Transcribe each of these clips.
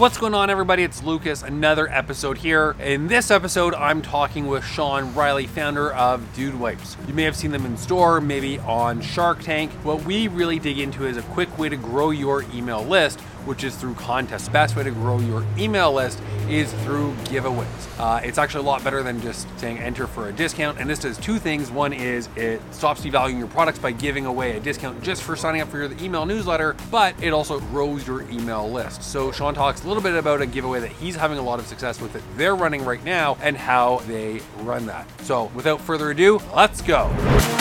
What's going on, everybody? It's Lucas, another episode here. In this episode, I'm talking with Sean Riley, founder of Dude Wipes. You may have seen them in store, maybe on Shark Tank. What we really dig into is a quick way to grow your email list which is through contests. The best way to grow your email list is through giveaways. Uh, it's actually a lot better than just saying enter for a discount. And this does two things. One is it stops devaluing your products by giving away a discount just for signing up for your email newsletter, but it also grows your email list. So Sean talks a little bit about a giveaway that he's having a lot of success with that they're running right now and how they run that. So without further ado, let's go.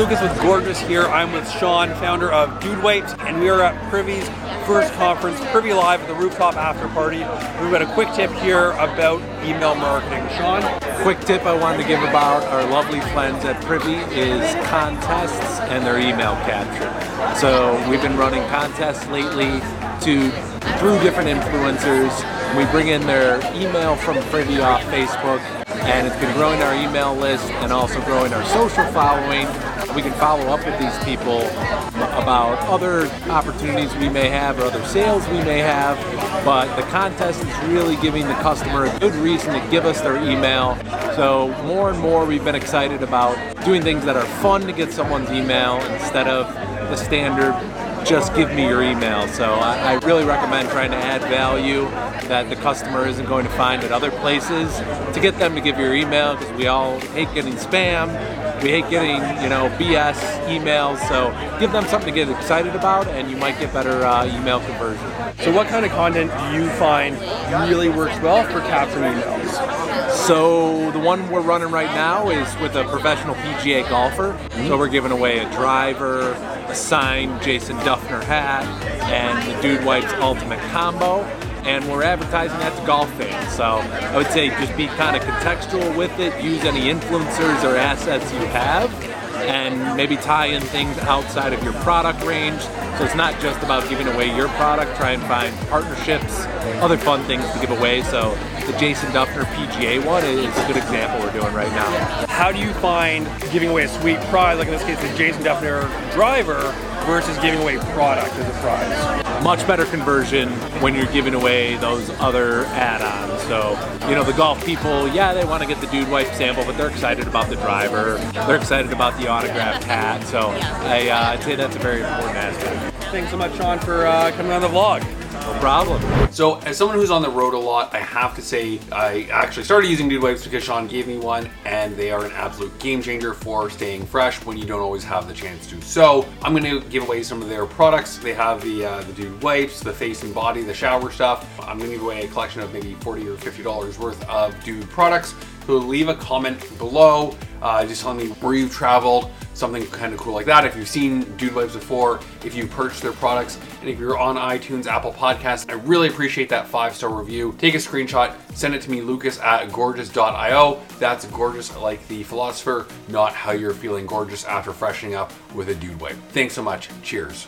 Lucas with Gorgias here. I'm with Sean, founder of Dude Wipes, and we are at Privy's first conference, Privy Live at the rooftop after party. We've got a quick tip here about email marketing. Sean? Quick tip I wanted to give about our lovely friends at Privy is contests and their email capture. So we've been running contests lately to through different influencers. We bring in their email from Privy off Facebook and it's been growing our email list and also growing our social following. We can follow up with these people about other opportunities we may have or other sales we may have, but the contest is really giving the customer a good reason to give us their email. So more and more we've been excited about doing things that are fun to get someone's email instead of the standard just give me your email. So I, I, really recommend trying to add value that the customer isn't going to find at other places to get them to give your email because we all hate getting spam. We hate getting, you know, BS emails. So give them something to get excited about and you might get better uh, email conversion. So what kind of content do you find really works well for capturing emails? So the one we're running right now is with a professional PGA golfer. So we're giving away a driver, a signed Jason Dufner hat, and the Dude Wipes Ultimate Combo. And we're advertising at the golf fans. So I would say just be kind of contextual with it, use any influencers or assets you have, and maybe tie in things outside of your product range. So it's not just about giving away your product, try and find partnerships, other fun things to give away. So the Jason Dufner PGA one is a good example we're doing right now. How do you find giving away a sweet prize, like in this case the Jason Dufner driver, versus giving away product as a prize? Much better conversion when you're giving away those other add-ons. So, you know, the golf people, yeah, they want to get the Dude Wipe sample, but they're excited about the driver. They're excited about the autographed hat. So I, uh, I'd say that's a very important aspect. Thanks so much, Sean, for uh, coming on the vlog. Problem. So as someone who's on the road a lot, I have to say I actually started using Dude Wipes because Sean gave me one and they are an absolute game changer for staying fresh when you don't always have the chance to. So I'm gonna give away some of their products. They have the, uh, the Dude Wipes, the face and body, the shower stuff. I'm gonna give away a collection of maybe 40 or $50 worth of Dude products. So leave a comment below, uh, just telling me where you've traveled, something kind of cool like that. If you've seen Dude Wipes before, if you purchased their products, and if you're on iTunes, Apple Podcasts, I really appreciate that five-star review. Take a screenshot, send it to me, lucas at gorgias.io. That's Gorgias like the philosopher, not how you're feeling gorgeous after freshening up with a Dude Wipe. Thanks so much. Cheers.